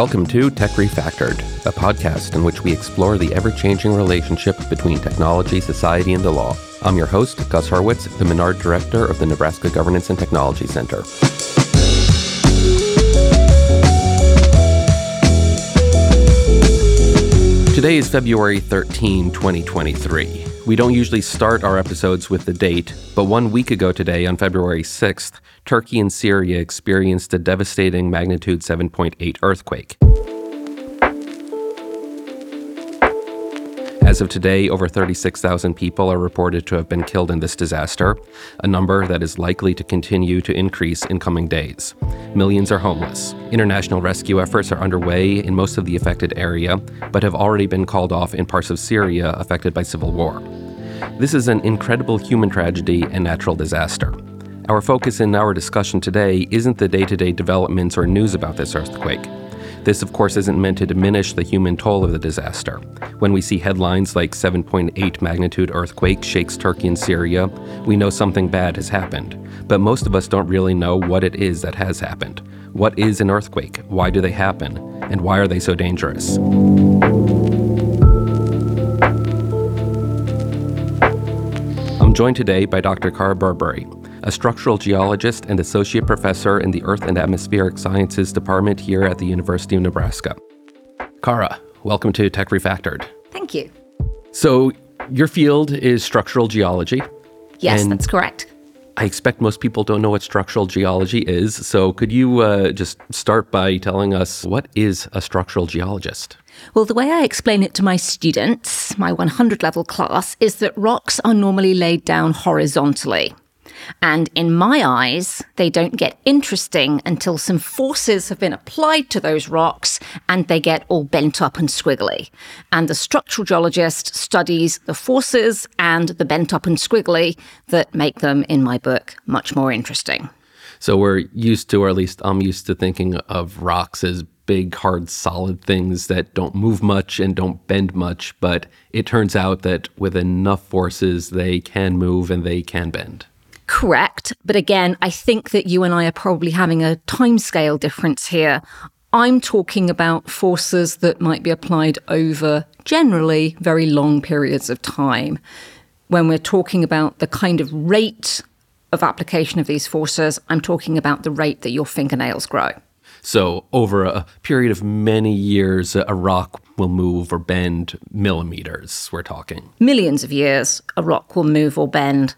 Welcome to Tech Refactored, a podcast in which we explore the ever changing relationship between technology, society, and the law. I'm your host, Gus Hurwitz, the Menard Director of the Nebraska Governance and Technology Center. Today is February 13, 2023. We don't usually start our episodes with the date, but one week ago today, on February 6th, Turkey and Syria experienced a devastating magnitude 7.8 earthquake. As of today, over 36,000 people are reported to have been killed in this disaster, a number that is likely to continue to increase in coming days. Millions are homeless. International rescue efforts are underway in most of the affected area, but have already been called off in parts of Syria affected by civil war. This is an incredible human tragedy and natural disaster. Our focus in our discussion today isn't the day to day developments or news about this earthquake. This, of course, isn't meant to diminish the human toll of the disaster. When we see headlines like 7.8 magnitude earthquake shakes Turkey and Syria, we know something bad has happened. But most of us don't really know what it is that has happened. What is an earthquake? Why do they happen? And why are they so dangerous? I'm joined today by Dr. Cara Burberry, a structural geologist and associate professor in the Earth and Atmospheric Sciences Department here at the University of Nebraska. Cara, welcome to Tech Refactored. Thank you. So, your field is structural geology. Yes, that's correct. I expect most people don't know what structural geology is. So, could you uh, just start by telling us what is a structural geologist? Well, the way I explain it to my students, my 100 level class, is that rocks are normally laid down horizontally. And in my eyes, they don't get interesting until some forces have been applied to those rocks and they get all bent up and squiggly. And the structural geologist studies the forces and the bent up and squiggly that make them, in my book, much more interesting. So we're used to, or at least I'm used to thinking of rocks as big, hard, solid things that don't move much and don't bend much. But it turns out that with enough forces, they can move and they can bend. Correct. But again, I think that you and I are probably having a timescale difference here. I'm talking about forces that might be applied over generally very long periods of time. When we're talking about the kind of rate of application of these forces, I'm talking about the rate that your fingernails grow. So, over a period of many years, a rock will move or bend millimeters, we're talking. Millions of years, a rock will move or bend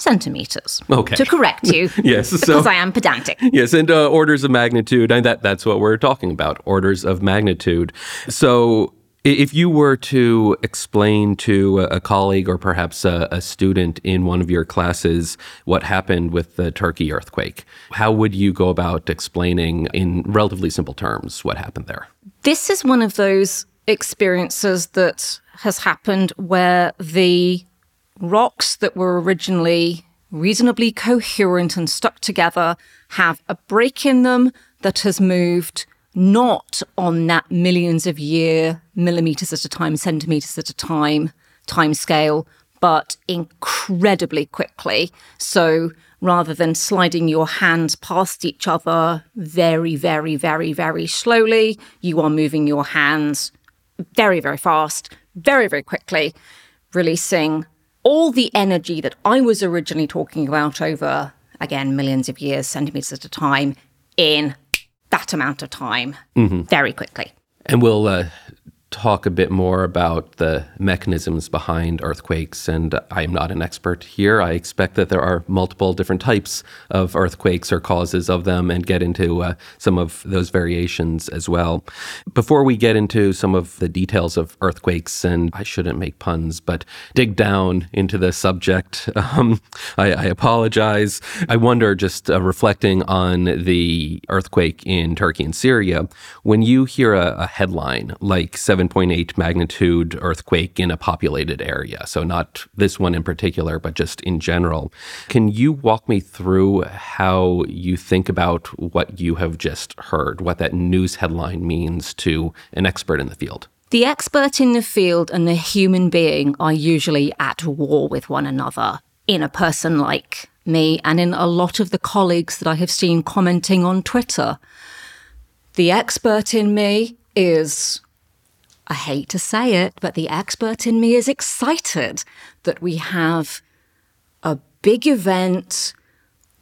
centimeters. Okay. To correct you. yes. Because so, I am pedantic. Yes, and uh, orders of magnitude, and that that's what we're talking about. Orders of magnitude. So if you were to explain to a colleague or perhaps a, a, student in one of your classes what happened with the Turkey earthquake, how would you go about explaining in relatively simple terms what happened there? This is one of those experiences that has happened where the rocks that were originally reasonably coherent and stuck together have a break in them that has moved not on that millions of year, millimeters at a time, centimeters at a time time scale, but incredibly quickly. So rather than sliding your hands past each other very, very, very, very slowly, you are moving your hands very, very fast, very, very quickly, releasing all the energy that I was originally talking about over, again, millions of years, centimeters at a time, in that amount of time mm-hmm. very quickly. And we'll uh, talk a bit more about the mechanisms behind earthquakes. And I am not an expert here. I expect that there are multiple different types of earthquakes or causes of them and get into uh, some of those variations as well. Before we get into some of the details of earthquakes, and I shouldn't make puns, but dig down into the subject, um, I, I, apologize. I wonder, just uh, reflecting on the earthquake in Turkey and Syria, when you hear a, a headline like 7 7.8 magnitude earthquake in a populated area. So, not this one in particular, but just in general. Can you walk me through how you think about what you have just heard, what that news headline means to an expert in the field? The expert in the field and the human being are usually at war with one another in a person like me and in a lot of the colleagues that I have seen commenting on Twitter The expert in me is, I hate to say it, but the expert in me is excited that we have a big event.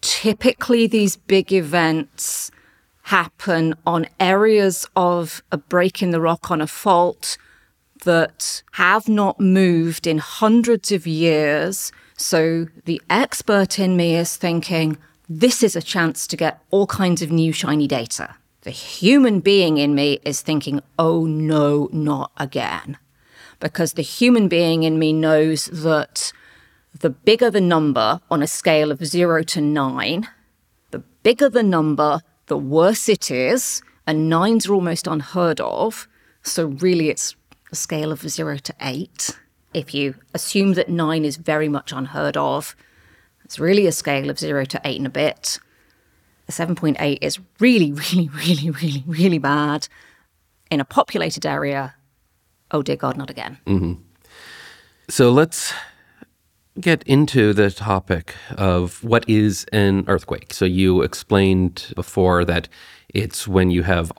Typically, these big events happen on areas of a break in the rock on a fault that have not moved in hundreds of years. So the expert in me is thinking, this is a chance to get all kinds of new shiny data. The human being in me is thinking, oh no, not again. Because the human being in me knows that the bigger the number on a scale of zero to nine, the bigger the number, the worse it is. And nines are almost unheard of. So, really, it's a scale of zero to eight. If you assume that nine is very much unheard of, it's really a scale of zero to eight and a bit. A 7.8 is really, really, really, really, really bad. In a populated area, oh dear God, not again. Mm-hmm. So let's get into the topic of what is an earthquake. So you explained before that it's when you have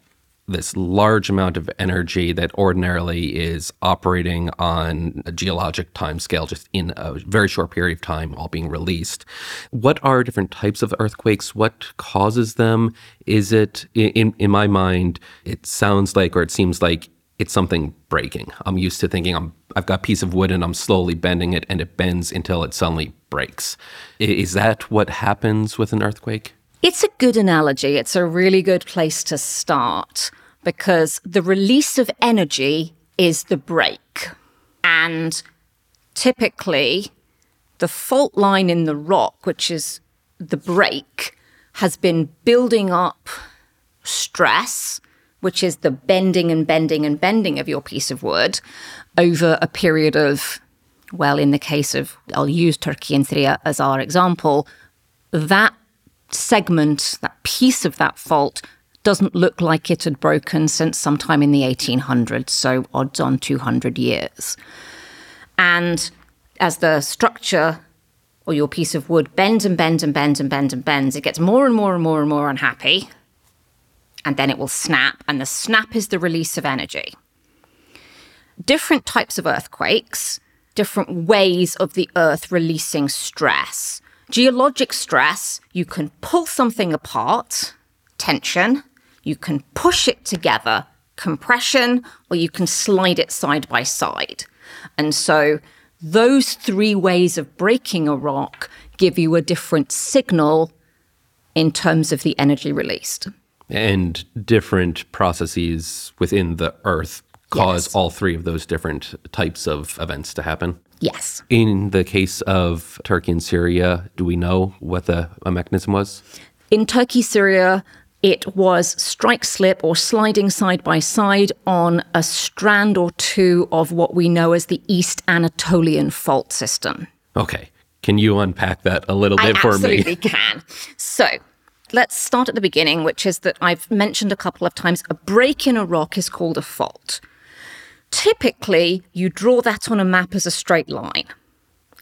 this large amount of energy that ordinarily is operating on a geologic time scale just in a very short period of time all being released what are different types of earthquakes what causes them is it in in my mind it sounds like or it seems like it's something breaking. I'm used to thinking I'm I've got a piece of wood and I'm slowly bending it and it bends until it suddenly breaks. Is that what happens with an earthquake? It's a good analogy. It's a really good place to start because the release of energy is the break. And typically, the fault line in the rock, which is the break, has been building up stress which is the bending and bending and bending of your piece of wood over a period of, well, in the case of, I'll use Turkey and Syria as our example, that segment, that piece of that fault doesn't look like it had broken since sometime in the 1800s, so odds on 200 years. And as the structure or your piece of wood bends and bends and bends and bends and bends, it gets more and more and more and more unhappy and then it will snap, and the snap is the release of energy. Different types of earthquakes, different ways of the earth releasing stress. Geologic stress, you can pull something apart, tension, you can push it together, compression, or you can slide it side by side. And so those three ways of breaking a rock give you a different signal in terms of the energy released and different processes within the earth cause yes. all three of those different types of events to happen? Yes. In the case of Turkey and Syria, do we know what the mechanism was? In Turkey, Syria, it was strike slip or sliding side by side on a strand or two of what we know as the East Anatolian fault system. Okay. Can you unpack that a little bit I for me? Absolutely can. So, let's start at the beginning, which is that I've mentioned a couple of times a break in a rock is called a fault. Typically, you draw that on a map as a straight line.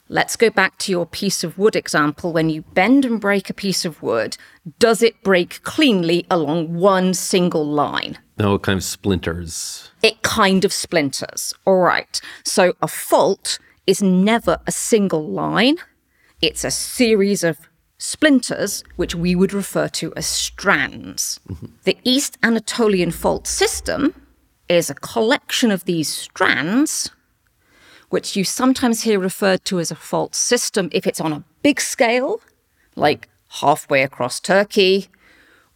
Let's go back to your piece of wood example. When you bend and break a piece of wood, does it break cleanly along one single line? No, it kind of splinters. It kind of splinters. All right. So a fault is never a single line, it's a series of splinters, which we would refer to as strands. Mm-hmm. The East Anatolian fault system is a collection of these strands, which you sometimes hear referred to as a fault system if it's on a big scale, like halfway across Turkey,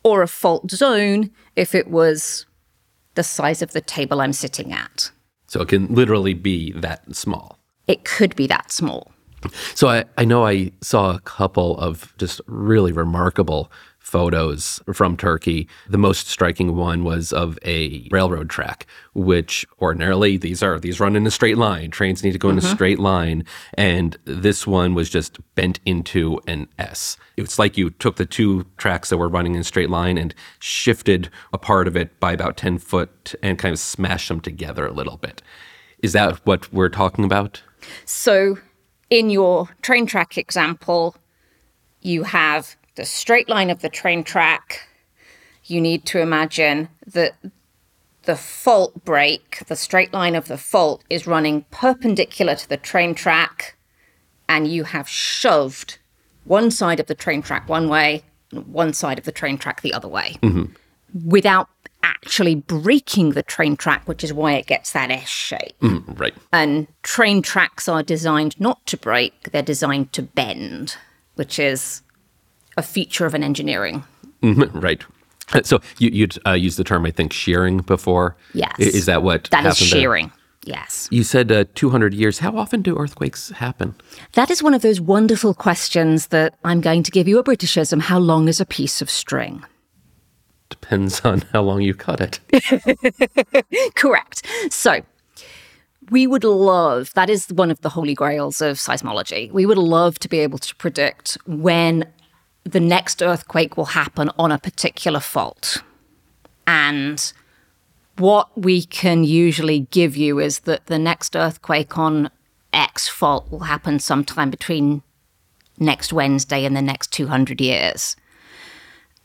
or a fault zone if it was the size of the table I'm sitting at. So it can literally be that small. It could be that small. So I, I know I saw a couple of just really remarkable photos from Turkey. The most striking one was of a railroad track, which ordinarily these are these run in a straight line. Trains need to go in mm-hmm. a straight line, and this one was just bent into an S. It's like you took the two tracks that were running in a straight line and shifted a part of it by about ten foot and kind of smashed them together a little bit. Is that what we're talking about? So in your train track example, you have the straight line of the train track. you need to imagine that the fault break, the straight line of the fault, is running perpendicular to the train track, and you have shoved one side of the train track one way and one side of the train track the other way mm-hmm. without actually breaking the train track, which is why it gets that S shape. Mm, right. And train tracks are designed not to break, they're designed to bend, which is a feature of an engineering. Mhm, Right. So you, you'd uh, used the term, I think, shearing before. Yes. Is that what That is happened there? shearing. Yes. You said uh, 200 years. How often do earthquakes happen? That is one of those wonderful questions that I'm going to give you a Britishism. How long is a piece of string? Depends on how long you cut it. Correct. So, we would love, that is one of the holy grails of seismology. We would love to be able to predict when the next earthquake will happen on a particular fault. And what we can usually give you is that the next earthquake on X fault will happen sometime between next Wednesday and the next 200 years.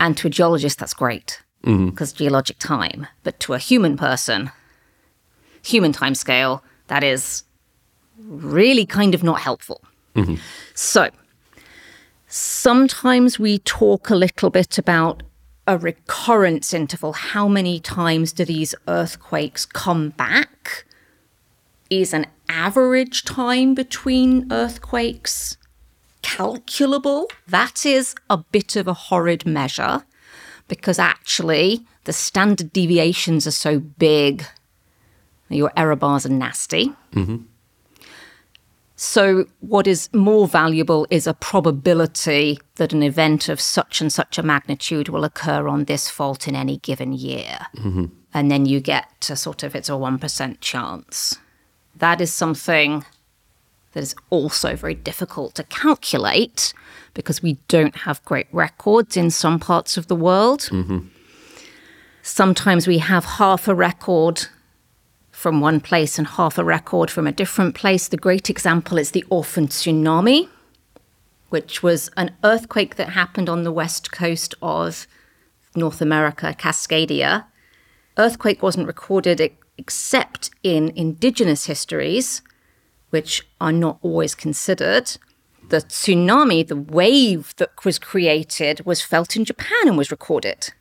And to a geologist, that's great mm-hmm. because geologic time. But to a human person, human time scale, that is really kind of not helpful. Mm-hmm. So sometimes we talk a little bit about a recurrence interval. How many times do these earthquakes come back? Is an average time between earthquakes calculable? That is a bit of a horrid measure because actually the standard deviations are so big, your error bars are nasty. Mm-hmm. So, what is more valuable is a probability that an event of such and such a magnitude will occur on this fault in any given year. Mm-hmm. And then you get to sort of it's a 1% chance. That is something that is also very difficult to calculate because we don't have great records in some parts of the world. Mm-hmm. Sometimes we have half a record from one place and half a record from a different place. The great example is the Orphan tsunami, which was an earthquake that happened on the west coast of North America, Cascadia. Earthquake wasn't recorded except in indigenous histories, which are not always considered. The tsunami, the wave that was created, was felt in Japan and was recorded.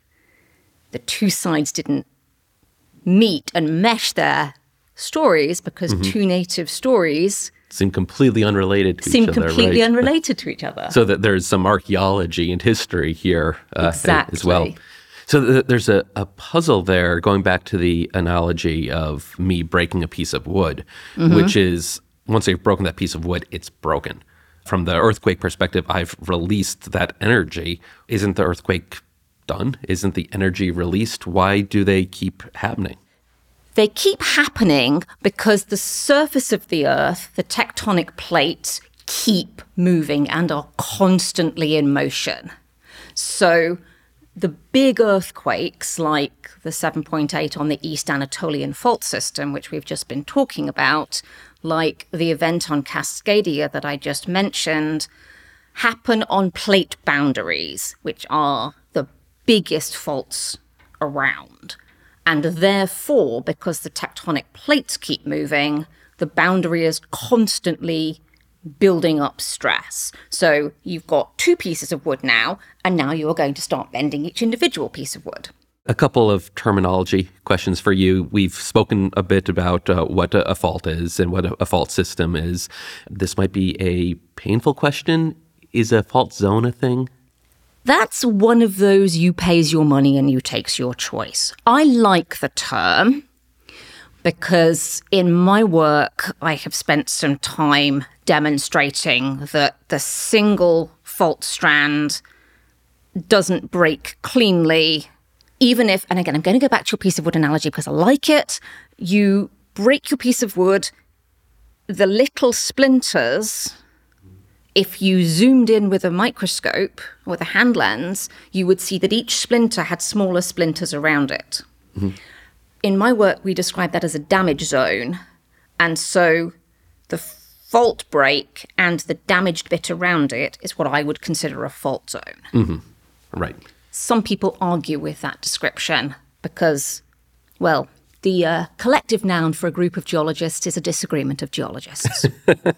The two sides didn't meet and mesh their stories because two native stories Seem completely unrelated to seem each other, completely right? unrelated to each other. so that there's some archaeology and history here uh, as well. So th- there's a, a puzzle there, going back to the analogy of me breaking a piece of wood, Mm-hmm. which is once I've broken that piece of wood, it's broken. From the earthquake perspective, I've released that energy. Isn't the earthquake done? Isn't the energy released? Why do they keep happening? They keep happening because the surface of the Earth, the tectonic plates, keep moving and are constantly in motion. So the big earthquakes, like the 7.8 on the East Anatolian fault system, which we've just been talking about, like the event on Cascadia that I just mentioned, happen on plate boundaries, which are biggest faults around. And therefore, because the tectonic plates keep moving, the boundary is constantly building up stress. So you've got two pieces of wood now, and now you are going to start bending each individual piece of wood. A couple of terminology questions for you. We've spoken a bit about uh, what a, fault is and what a fault system is. This might be a painful question. Is a fault zone a thing? That's one of those you pays your money and you takes your choice. I like the term because in my work, I have spent some time demonstrating that the single fault strand doesn't break cleanly, even if, and again, I'm going to go back to your piece of wood analogy because I like it. You break your piece of wood, the little splinters if you zoomed in with a microscope with a hand lens, you would see that each splinter had smaller splinters around it. Mm-hmm. In my work, we describe that as a damage zone. And so the fault break and the damaged bit around it is what I would consider a fault zone. Mm-hmm. Right. Some people argue with that description because, well, the uh, collective noun for a group of geologists is a disagreement of geologists.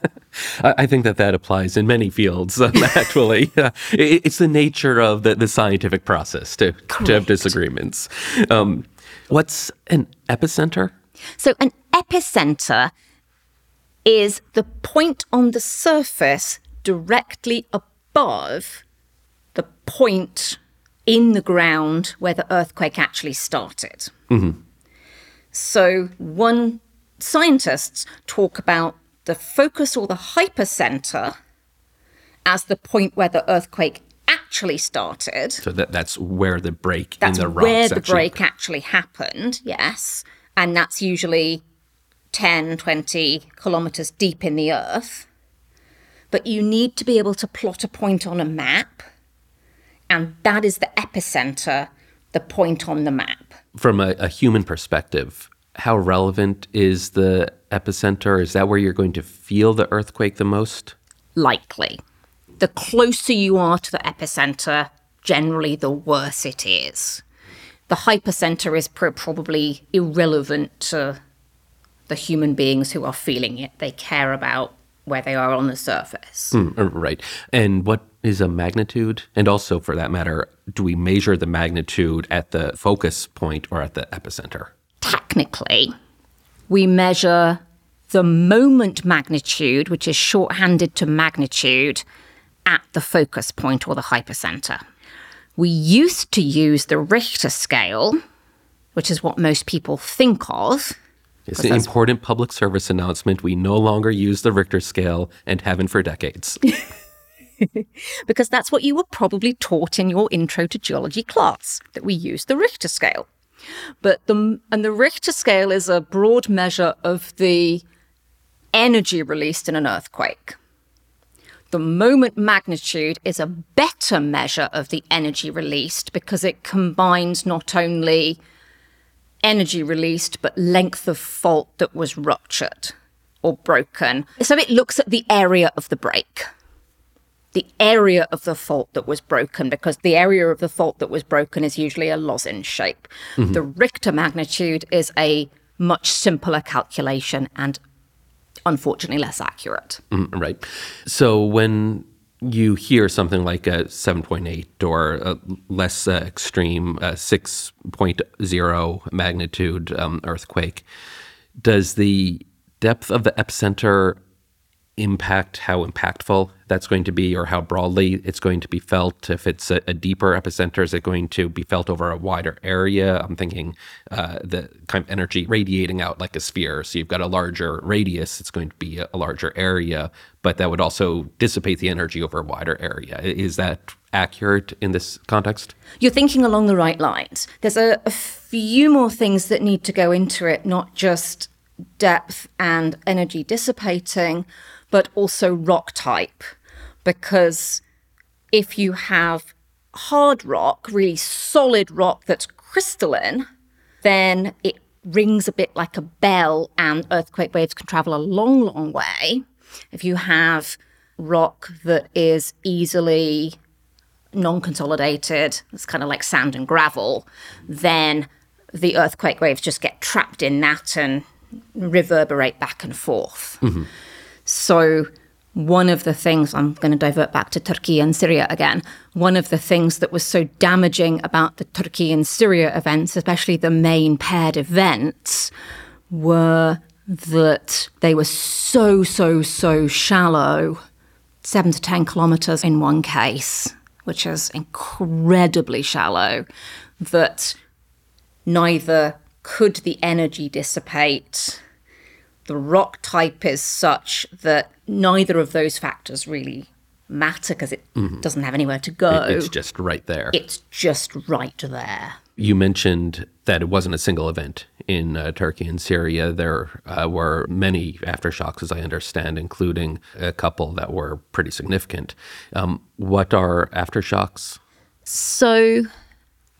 I think that that applies in many fields, um, actually. it's the nature of the, the scientific process to, to have disagreements. Um, what's an epicenter? So, an epicenter is the point on the surface directly above the point in the ground where the earthquake actually started. Mm-hmm. So, one scientists talk about the focus or the hypocenter as the point where the earthquake actually started. So that, that's where the break that's in the rocks where the break actually happened, yes. And that's usually 10, 20 kilometers deep in the earth. But you need to be able to plot a point on a map and that is the epicenter, the point on the map. From a, a human perspective, how relevant is the epicenter? Is that where you're going to feel the earthquake the most? Likely. The closer you are to the epicenter, generally the worse it is. The hypocenter is pr- probably irrelevant to the human beings who are feeling it. They care about where they are on the surface. Mm, right. And what is a magnitude? And also, for that matter, do we measure the magnitude at the focus point or at the epicenter? Technically, we measure the moment magnitude, which is shorthanded to magnitude, at the focus point or the hypocenter. We used to use the Richter scale, which is what most people think of. It's an important public service announcement. We no longer use the Richter scale and haven't for decades. because that's what you were probably taught in your intro to geology class that we use the Richter scale. But the and the Richter scale is a broad measure of the energy released in an earthquake. The moment magnitude is a better measure of the energy released because it combines not only energy released but length of fault that was ruptured or broken. So it looks at the area of the break the area of the fault that was broken, because the area of the fault that was broken is usually a lozenge shape. Mm-hmm. The Richter magnitude is a much simpler calculation and unfortunately less accurate. Mm, right. So when you hear something like a 7.8 or a less uh, extreme uh, 6.0 magnitude um, earthquake, does the depth of the epicenter impact how impactful that's going to be or how broadly it's going to be felt. If it's a, a deeper epicenter, is it going to be felt over a wider area? I'm thinking uh, the kind of energy radiating out like a sphere. So you've got a larger radius, it's going to be a, larger area, but that would also dissipate the energy over a wider area. Is that accurate in this context? You're thinking along the right lines. There's a, a few more things that need to go into it, not just depth and energy dissipating but also rock type. Because if you have hard rock, really solid rock that's crystalline, then it rings a bit like a bell and earthquake waves can travel a long, long way. If you have rock that is easily non consolidated, it's kind of like sand and gravel, then the earthquake waves just get trapped in that and reverberate back and forth. Mm-hmm. So, one of the things, I'm going to divert back to Turkey and Syria again. One of the things that was so damaging about the Turkey and Syria events, especially the main paired events, were that they were so, so, so shallow seven to 10 kilometers in one case, which is incredibly shallow, that neither could the energy dissipate the rock type is such that neither of those factors really matter because it mm-hmm. doesn't have anywhere to go. It, it's just right there. It's just right there. You mentioned that it wasn't a single event in uh, Turkey and Syria. There uh, were many aftershocks, as I understand, including a couple that were pretty significant. Um, what are aftershocks? So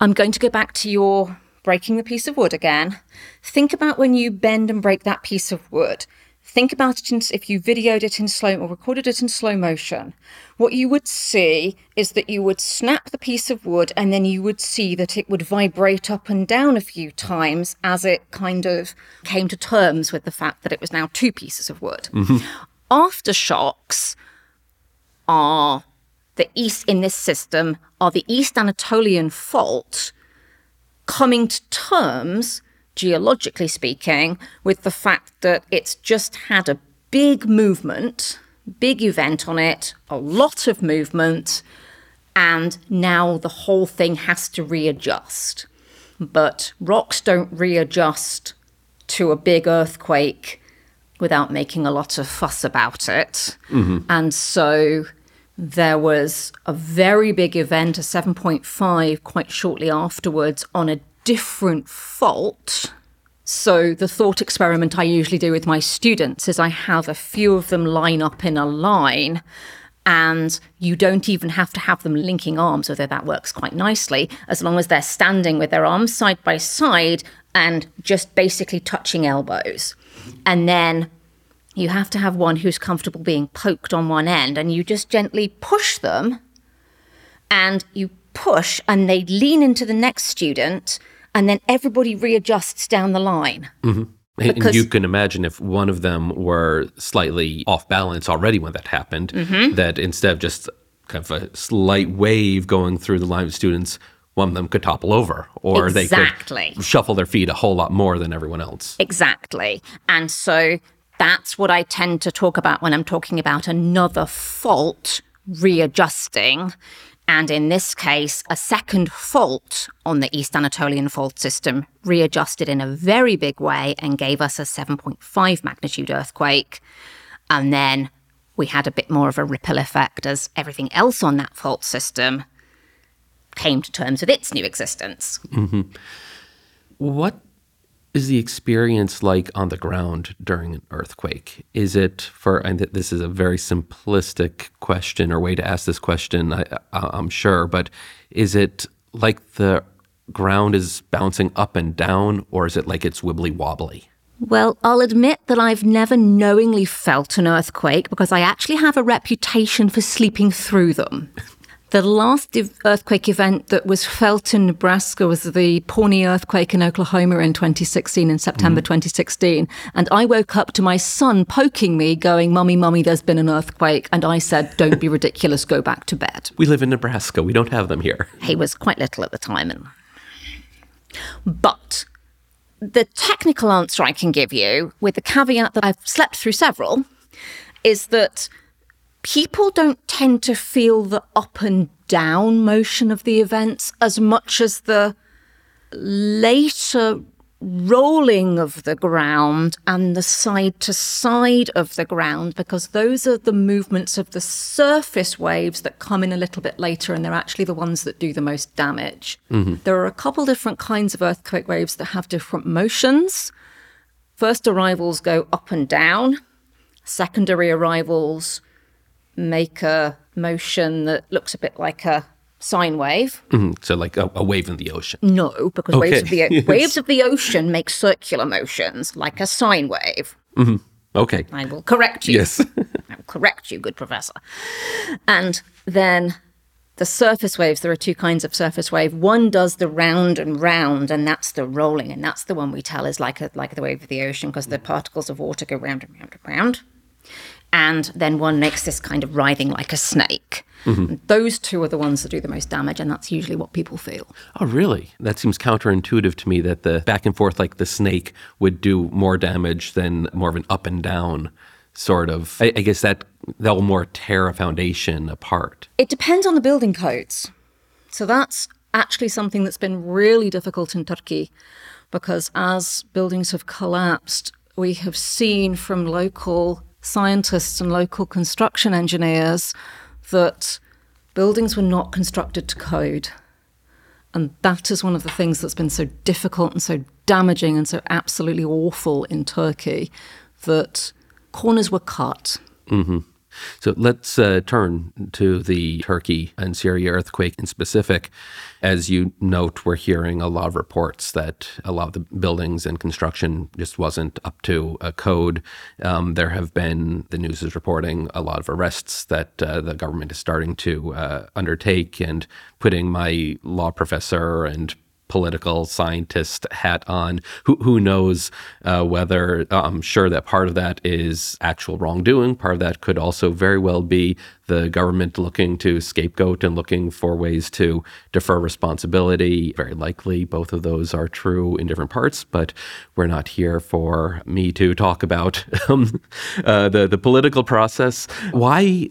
I'm going to go back to your breaking the piece of wood again. Think about when you bend and break that piece of wood. think about it in, if you videoed it in slow or recorded it in slow motion, what you would see is that you would snap the piece of wood and then you would see that it would vibrate up and down a few times as it kind of came to terms with the fact that it was now two pieces of wood. Mm-hmm. Aftershocks are the east in this system are the East Anatolian fault coming to terms geologically speaking, with the fact that it's just had a big movement, big event on it, a lot of movement, and now the whole thing has to readjust. But rocks don't readjust to a big earthquake without making a lot of fuss about it. Mm-hmm. And so there was a very big event, a 7.5, quite shortly afterwards, on a different fault. So, the thought experiment I usually do with my students is I have a few of them line up in a line, and you don't even have to have them linking arms, although that works quite nicely, as long as they're standing with their arms side by side and just basically touching elbows. And then you have to have one who's comfortable being poked on one end, and you just gently push them and you push, and they lean into the next student, and then everybody readjusts down the line. And Because- you can imagine if one of them were slightly off balance already when that happened, Mm-hmm. that instead of just kind of a slight wave going through the line of students, one of them could topple over or Exactly. they could shuffle their feet a whole lot more than everyone else. Exactly. And so that's what I tend to talk about when I'm talking about another fault readjusting. And in this case, a second fault on the East Anatolian fault system readjusted in a very big way and gave us a 7.5 magnitude earthquake. And then we had a bit more of a ripple effect as everything else on that fault system came to terms with its new existence. Mm-hmm. What is the experience like on the ground during an earthquake? Is it for, and this is a very simplistic question or way to ask this question, I, I'm sure, but is it like the ground is bouncing up and down, or is it like it's wibbly wobbly? Well, I'll admit that I've never knowingly felt an earthquake because I actually have a reputation for sleeping through them. The last earthquake event that was felt in Nebraska was the Pawnee earthquake in Oklahoma in 2016, in September mm. 2016. And I woke up to my son poking me, going, Mummy, Mummy, there's been an earthquake. And I said, Don't be ridiculous, go back to bed. We live in Nebraska. We don't have them here. He was quite little at the time. And... But the technical answer I can give you, with the caveat that I've slept through several, is that people don't tend to feel the up and down motion of the events as much as the later rolling of the ground and the side to side of the ground because those are the movements of the surface waves that come in a little bit later and they're actually the ones that do the most damage. Mm-hmm. There are a couple different kinds of earthquake waves that have different motions. First arrivals go up and down. Secondary arrivals make a motion that looks a bit like a sine wave. Mhm. So, like a, a wave in the ocean. No, because waves of the waves of the ocean make circular motions like a sine wave. Okay. I will correct you. Yes. I will correct you, good professor. And then the surface waves, there are two kinds of surface wave. One does the round and round, and that's the rolling, and that's the one we tell is like a, like the wave of the ocean because the particles of water go round and round and round. And then one makes this kind of writhing like a snake. And Those two are the ones that do the most damage, and that's usually what people feel. Oh, really? That seems counterintuitive to me that the back and forth, like the snake, would do more damage than more of an up and down sort of. I, I guess that that will more tear a foundation apart. It depends on the building codes. So that's actually something that's been really difficult in Turkey because as buildings have collapsed, we have seen from local scientists and local construction engineers that buildings were not constructed to code. And that is one of the things that's been so difficult and so damaging and so absolutely awful in Turkey that corners were cut. Mm-hmm. So let's uh, turn to the Turkey and Syria earthquake in specific. As you note, we're hearing a lot of reports that a lot of the buildings and construction just wasn't up to a code. Um, there have been, the news is reporting, a lot of arrests that uh, the government is starting to uh, undertake and putting my law professor and political scientist hat on. Who, who knows uh, whether I'm sure that part of that is actual wrongdoing. Part of that could also very well be the government looking to scapegoat and looking for ways to defer responsibility. Very likely both of those are true in different parts, but we're not here for me to talk about um, uh, the, the political process. Why,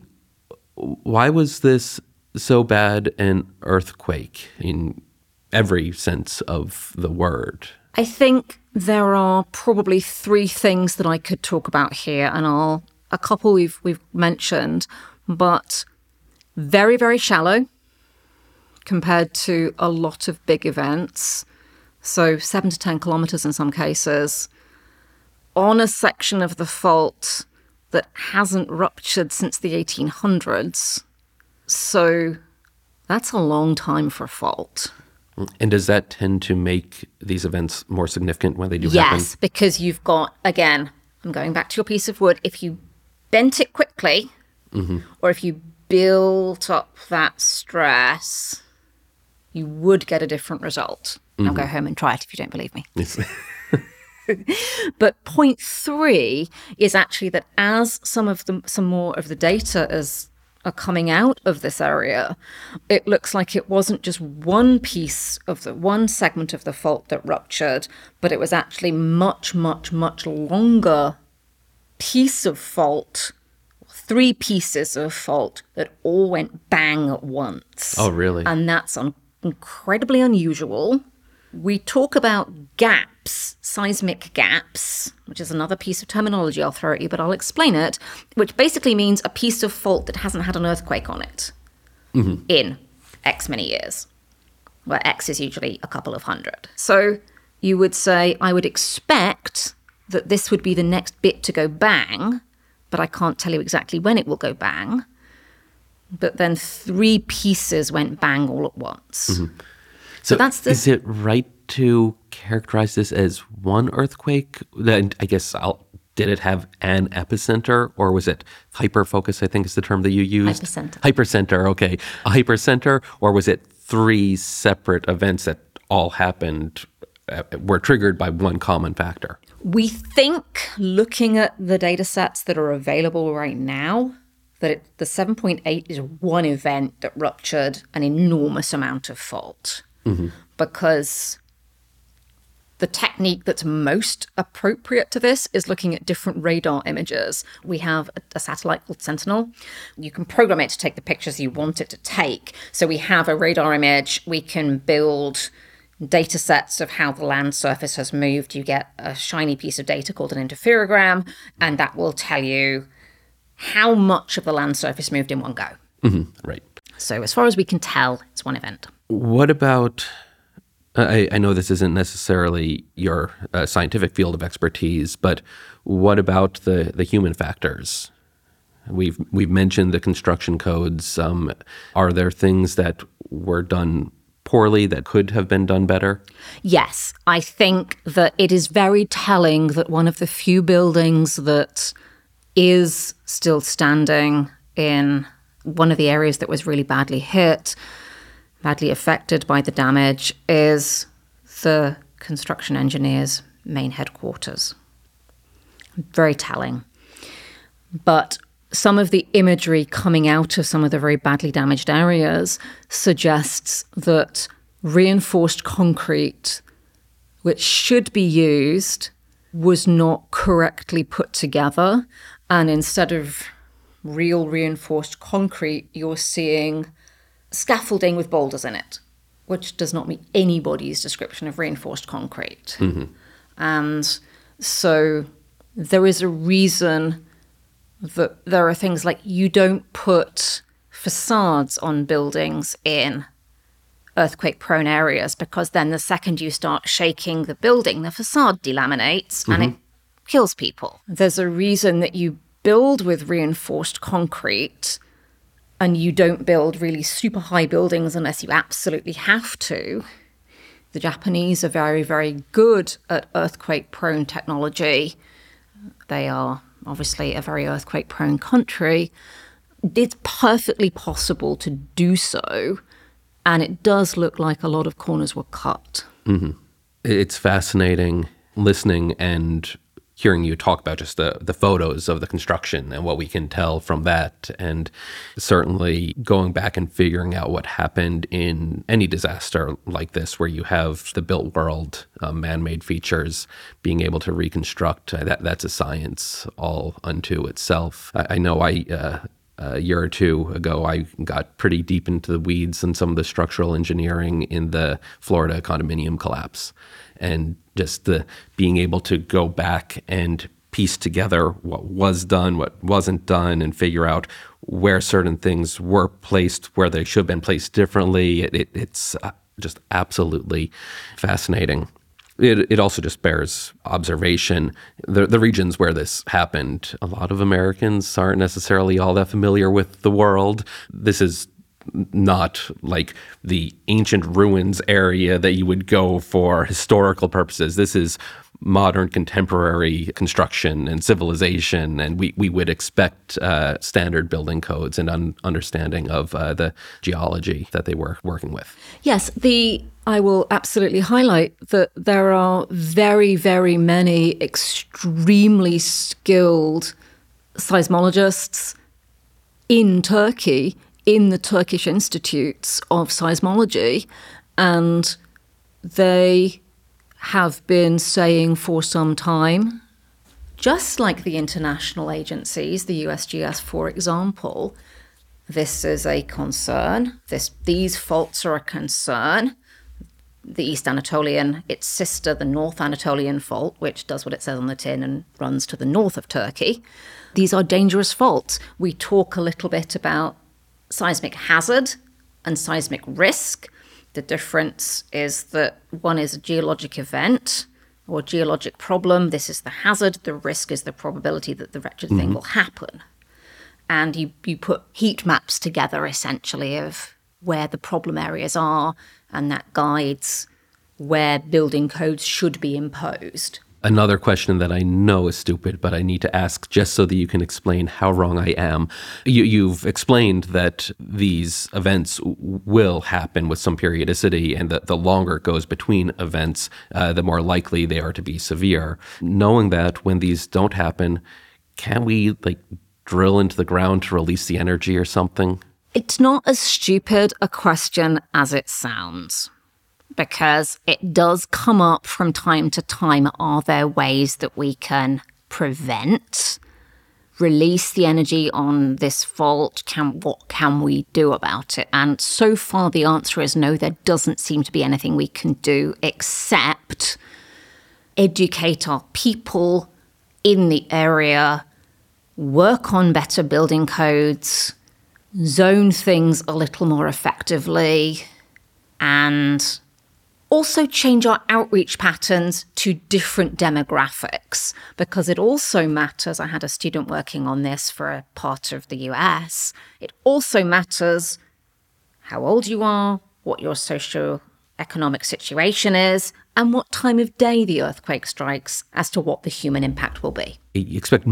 why was this so bad an earthquake? in every sense of the word. I think there are probably three things that I could talk about here, and I'll a couple we've we've mentioned, but very very shallow compared to a lot of big events. So seven to ten kilometers in some cases on a section of the fault that hasn't ruptured since the 1800s. So that's a long time for a fault. And does that tend to make these events more significant when they do yes, happen? Yes, because you've got, again, I'm going back to your piece of wood. If you bent it quickly, mm-hmm. or if you built up that stress, you would get a different result. Mm-hmm. I'll go home and try it if you don't believe me. but point three is actually that as some of the some more of the data is are coming out of this area, it looks like it wasn't just one piece of the one segment of the fault that ruptured, but it was actually much, much, much longer piece of fault, three pieces of fault that all went bang at once. Oh, really? And that's un- incredibly unusual we talk about gaps, seismic gaps, which is another piece of terminology I'll throw at you, but I'll explain it, which basically means a piece of fault that hasn't had an earthquake on it mm-hmm. in X many years, where X is usually a couple of hundred. So you would say, I would expect that this would be the next bit to go bang, but I can't tell you exactly when it will go bang. But then three pieces went bang all at once. Mm-hmm. So, that's the. Is it right to characterize this as one earthquake? Then I guess I'll. Did it have an epicenter, or was it hyperfocus? I think is the term that you used. Hypocenter. Hypocenter. Okay, a hypocenter, or was it three separate events that all happened uh, were triggered by one common factor? We think, looking at the data sets that are available right now, that it, the 7.8 is one event that ruptured an enormous amount of fault mm-hmm. because the technique that's most appropriate to this is looking at different radar images. We have a, a, satellite called Sentinel. You can program it to take the pictures you want it to take. So we have a radar image. We can build data sets of how the land surface has moved. You get a shiny piece of data called an interferogram, and that will tell you how much of the land surface moved in one go. Mm-hmm. Right. So, as far as we can tell, it's one event. What about? I, I know this isn't necessarily your uh, scientific field of expertise, but what about the, the human factors? We've we've mentioned the construction codes. Um, are there things that were done poorly that could have been done better? Yes, I think that it is very telling that one of the few buildings that is still standing in one of the areas that was really badly hit, badly affected by the damage, is the construction engineers' main headquarters. Very telling. But some of the imagery coming out of some of the very badly damaged areas suggests that reinforced concrete, which should be used, was not correctly put together. And instead of real reinforced concrete, you're seeing scaffolding with boulders in it, which does not meet anybody's description of reinforced concrete. Mm-hmm. And so there is a reason that there are things like you don't put facades on buildings in earthquake prone areas because then the second you start shaking the building, the facade delaminates mm-hmm. and it kills people. There's a reason that you build with reinforced concrete and you don't build really super high buildings unless you absolutely have to, the Japanese are very, very good at earthquake prone technology. They are obviously a very earthquake prone country. It's perfectly possible to do so. And it does look like a lot of corners were cut. Mm-hmm. It's fascinating listening and hearing you talk about just the, the photos of the construction and what we can tell from that. And certainly going back and figuring out what happened in any disaster like this, where you have the built world, uh, man made features, being able to reconstruct, uh, that, that's a science all unto itself. I, I know I. Uh, a year or two ago, I got pretty deep into the weeds and some of the structural engineering in the Florida condominium collapse and just the being able to go back and piece together what was done, what wasn't done, and figure out where certain things were placed, where they should have been placed differently. It, it, it's uh, just absolutely fascinating. It, it also just bears observation. The, the regions where this happened, a lot of Americans aren't necessarily all that familiar with the world. This is not like the ancient ruins area that you would go for historical purposes. This is modern contemporary construction and civilization, and we, we would expect uh, standard building codes and un- understanding of uh, the geology that they were working with. Yes, the I will absolutely highlight that there are very, very many extremely skilled seismologists in Turkey in the Turkish Institutes of Seismology, and they have been saying for some time, just like the international agencies, the USGS, for example, this is a concern. This, these faults are a concern. The East Anatolian, its sister, the North Anatolian fault, which does what it says on the tin and runs to the north of Turkey. These are dangerous faults. We talk a little bit about seismic hazard and seismic risk. The difference is that one is a geologic event or geologic problem. This is the hazard. The risk is the probability that the wretched mm-hmm. thing will happen. And you, you put heat maps together essentially of where the problem areas are, and that guides where building codes should be imposed another question that I know is stupid, but I need to ask just so that you can explain how wrong I am. You, have explained that these events will happen with some periodicity, and that the longer it goes between events, uh, the more likely they are to be severe. Knowing that when these don't happen, can we like drill into the ground to release the energy or something? It's not as stupid a question as it sounds because it does come up from time to time. Are there ways that we can prevent, release the energy on this fault? Can what can we do about it? And so far, the answer is no. There doesn't seem to be anything we can do except educate our people in the area, work on better building codes, zone things a little more effectively, and also change our outreach patterns to different demographics because it also matters. I had a student working on this for a part of the US. It also matters how old you are, what your socio-economic situation is, and what time of day the earthquake strikes as to what the human impact will be. You expect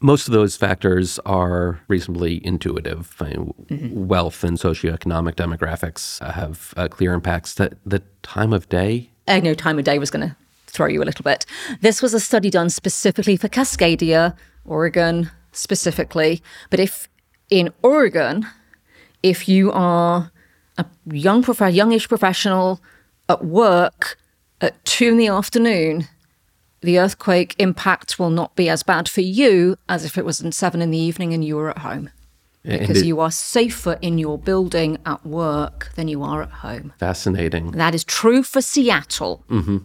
most of those factors are reasonably intuitive. I mean, mm-hmm. Wealth and socioeconomic demographics have uh, clear impacts. The, the time of day? I know time of day was going to throw you a little bit. This was a study done specifically for Cascadia, Oregon specifically. But if in Oregon, if you are a young prof- youngish professional at work at two in the afternoon, the earthquake impact will not be as bad for you as if it was in seven in the evening and you were at home. Because it, you are safer in your building at work than you are at home. Fascinating. That is true for Seattle. Mm-hmm.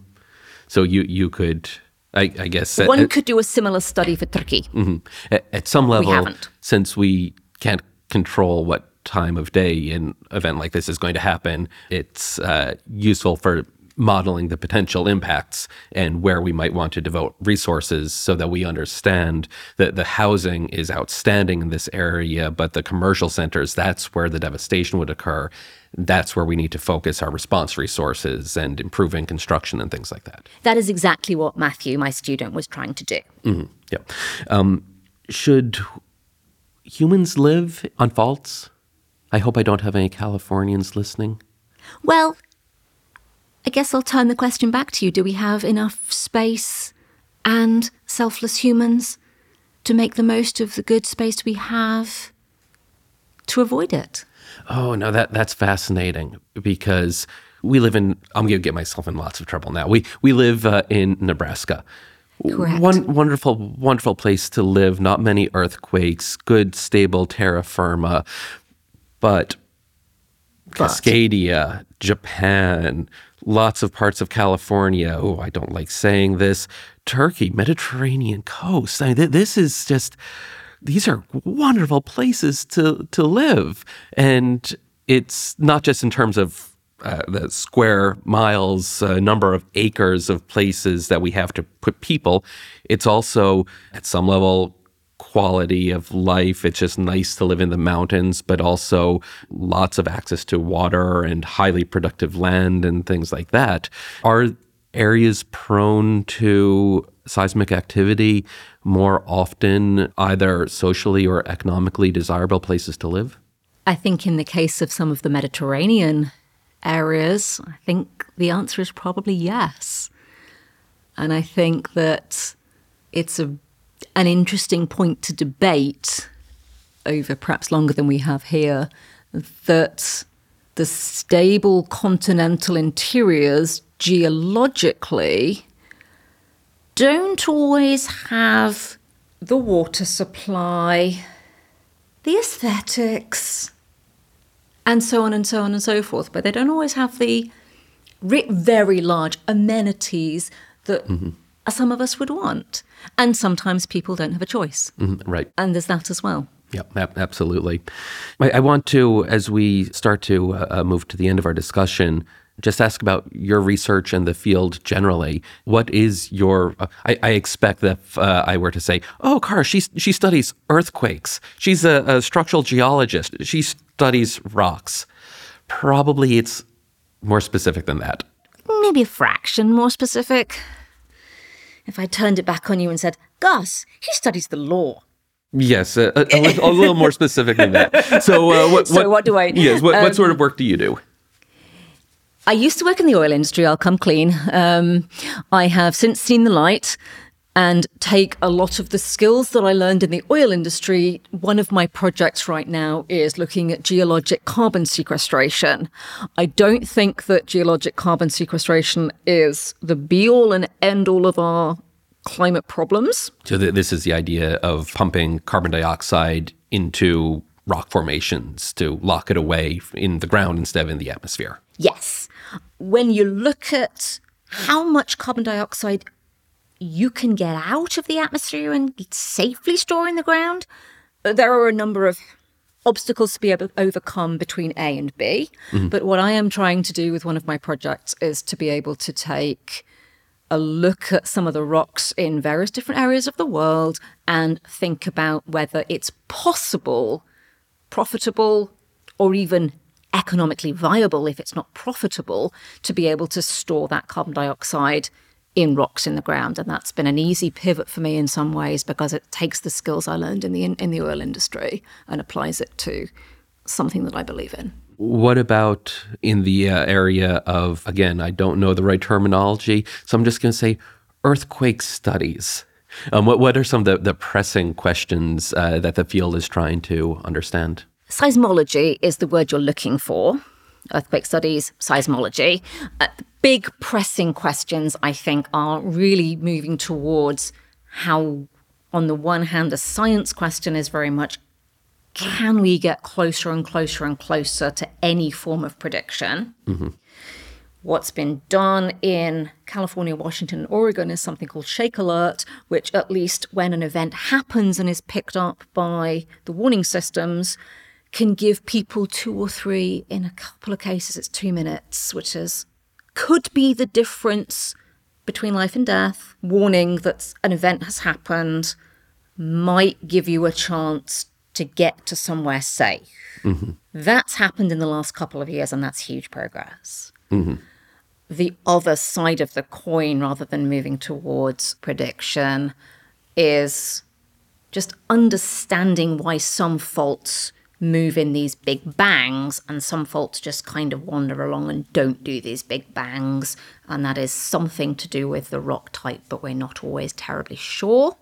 So you you could, I, I guess, one uh, could do a similar study for Turkey. Mm-hmm. At, at, some level, we since we can't control what time of day an event like this is going to happen, it's uh, useful for modeling the potential impacts and where we might want to devote resources so that we understand that the housing is outstanding in this area, but the commercial centers, that's where the devastation would occur. That's where we need to focus our response resources and improving construction and things like that. That is exactly what Matthew, my student, was trying to do. Mm-hmm. Yeah. Um, should humans live on faults? I hope I don't have any Californians listening. Well, I guess I'll turn the question back to you. Do we have enough space and selfless humans to make the most of the good space we have to avoid it? Oh, no, that, that's fascinating because we live in, I'm going to get myself in lots of trouble now. We, we live uh, in Nebraska. Correct. One wonderful, wonderful place to live. Not many earthquakes, good, stable terra firma. But Cascadia, Japan, lots of parts of California. Oh, I don't like saying this. Turkey, Mediterranean coast. I mean, th- this is just, these are wonderful places to, to live. And it's not just in terms of uh, the square miles, uh, number of acres of places that we have to put people. It's also at some level quality of life. It's just nice to live in the mountains, but also lots of access to water and highly productive land and things like that. Are areas prone to seismic activity more often either socially or economically desirable places to live? I think in the case of some of the Mediterranean areas, I think the answer is probably yes. And I think that it's a, an interesting point to debate over perhaps longer than we have here that the stable continental interiors geologically don't always have the water supply, the aesthetics, and so on and so on and so forth. But they don't always have the very large amenities that mm-hmm. some of us would want. And sometimes people don't have a choice. Mm-hmm. Right. And there's that as well. Yeah, absolutely. I, want to, as we start to uh, uh, move to the end of our discussion, just ask about your research and the field generally. What is your? Uh, I, I, expect that if uh, I were to say, "Oh, Cara, she she studies earthquakes. She's a, a structural geologist. She studies rocks." Probably it's more specific than that. Maybe a fraction more specific. If I turned it back on you and said, "Gus, he studies the law." Yes, a, a, a, little more specific than that. So, uh, what, so what, do I? Yes, what, um, what sort of work do you do? I used to work in the oil industry, I'll come clean. Um, I have since seen the light and take a lot of the skills that I learned in the oil industry. One of my projects right now is looking at geologic carbon sequestration. I don't think that geologic carbon sequestration is the be all and end all of our climate problems. So, th- this is the idea of pumping carbon dioxide into rock formations to lock it away in the ground instead of in the atmosphere. Yes when you look at how much carbon dioxide you can get out of the atmosphere and safely store in the ground, there are a number of obstacles to be able to overcome between A and B. Mm-hmm. But what I am trying to do with one of my projects is to be able to take a look at some of the rocks in various different areas of the world and think about whether it's possible, profitable, or even economically viable if it's not profitable to be able to store that carbon dioxide in rocks in the ground and that's been an easy pivot for me in some ways because it takes the skills I learned in the in, the oil industry and applies it to something that I believe in. What about in the uh, area of again I don't know the right terminology so I'm just going to say earthquake studies. Um, what what are some of the, the pressing questions uh, that the field is trying to understand? Seismology is the word you're looking for. Earthquake studies, seismology. Uh, big pressing questions, I think, are really moving towards how, on the one hand, the science question is very much can we get closer and closer and closer to any form of prediction? Mm-hmm. What's been done in California, Washington, and Oregon is something called Shake Alert, which, at least when an event happens and is picked up by the warning systems, can give people two or three, in a couple of cases, it's two minutes, which is could be the difference between life and death, warning that an event has happened, might give you a chance to get to somewhere safe. Mm-hmm. That's happened in the last couple of years, and that's huge progress. Mm-hmm. The other side of the coin, rather than moving towards prediction, is just understanding why some faults move in these big bangs and some faults just kind of wander along and don't do these big bangs. And that is something to do with the rock type, but we're not always terribly sure.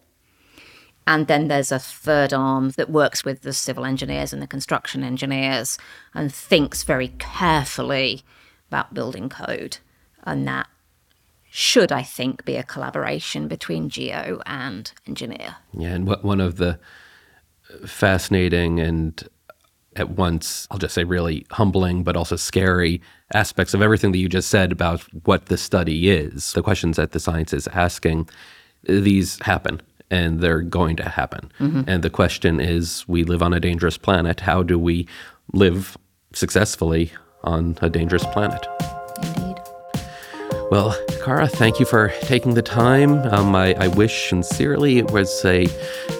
And then there's a third arm that works with the civil engineers and the construction engineers and thinks very carefully about building code. And that should, I think, be a collaboration between geo and engineer. Yeah, and one of the fascinating and at once, I'll just say really humbling, but also scary aspects of everything that you just said about what the study is, the questions that the science is asking, these happen and they're going to happen. Mm-hmm. And the question is we live on a dangerous planet. How do we live successfully on a dangerous planet? Well, Cara, thank you for taking the time. Um, I, I, wish sincerely it was a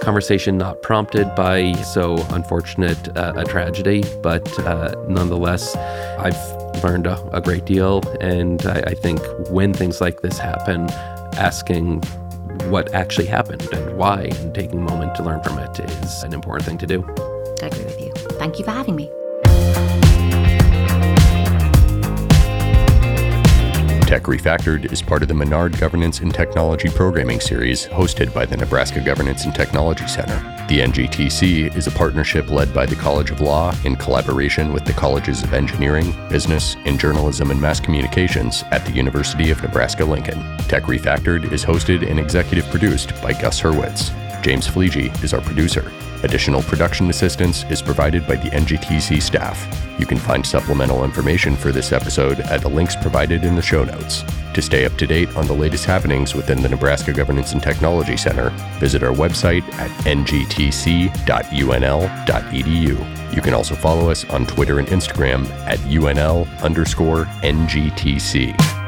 conversation not prompted by so unfortunate uh, a tragedy, but uh, nonetheless, I've learned a, a great deal. And I, I think when things like this happen, asking what actually happened and why, and taking a moment to learn from it is an important thing to do. I agree with you. Thank you for having me. Tech Refactored is part of the Menard Governance and Technology Programming Series hosted by the Nebraska Governance and Technology Center. The NGTC is a partnership led by the College of Law in collaboration with the Colleges of Engineering, Business, and Journalism and Mass Communications at the University of Nebraska Lincoln. Tech Refactored is hosted and executive produced by Gus Hurwitz. James Fleege is our producer. Additional production assistance is provided by the NGTC staff. You can find supplemental information for this episode at the links provided in the show notes. To stay up to date on the latest happenings within the Nebraska Governance and Technology Center, visit our website at ngtc.unl.edu. You can also follow us on Twitter and Instagram at UNL underscore NGTC.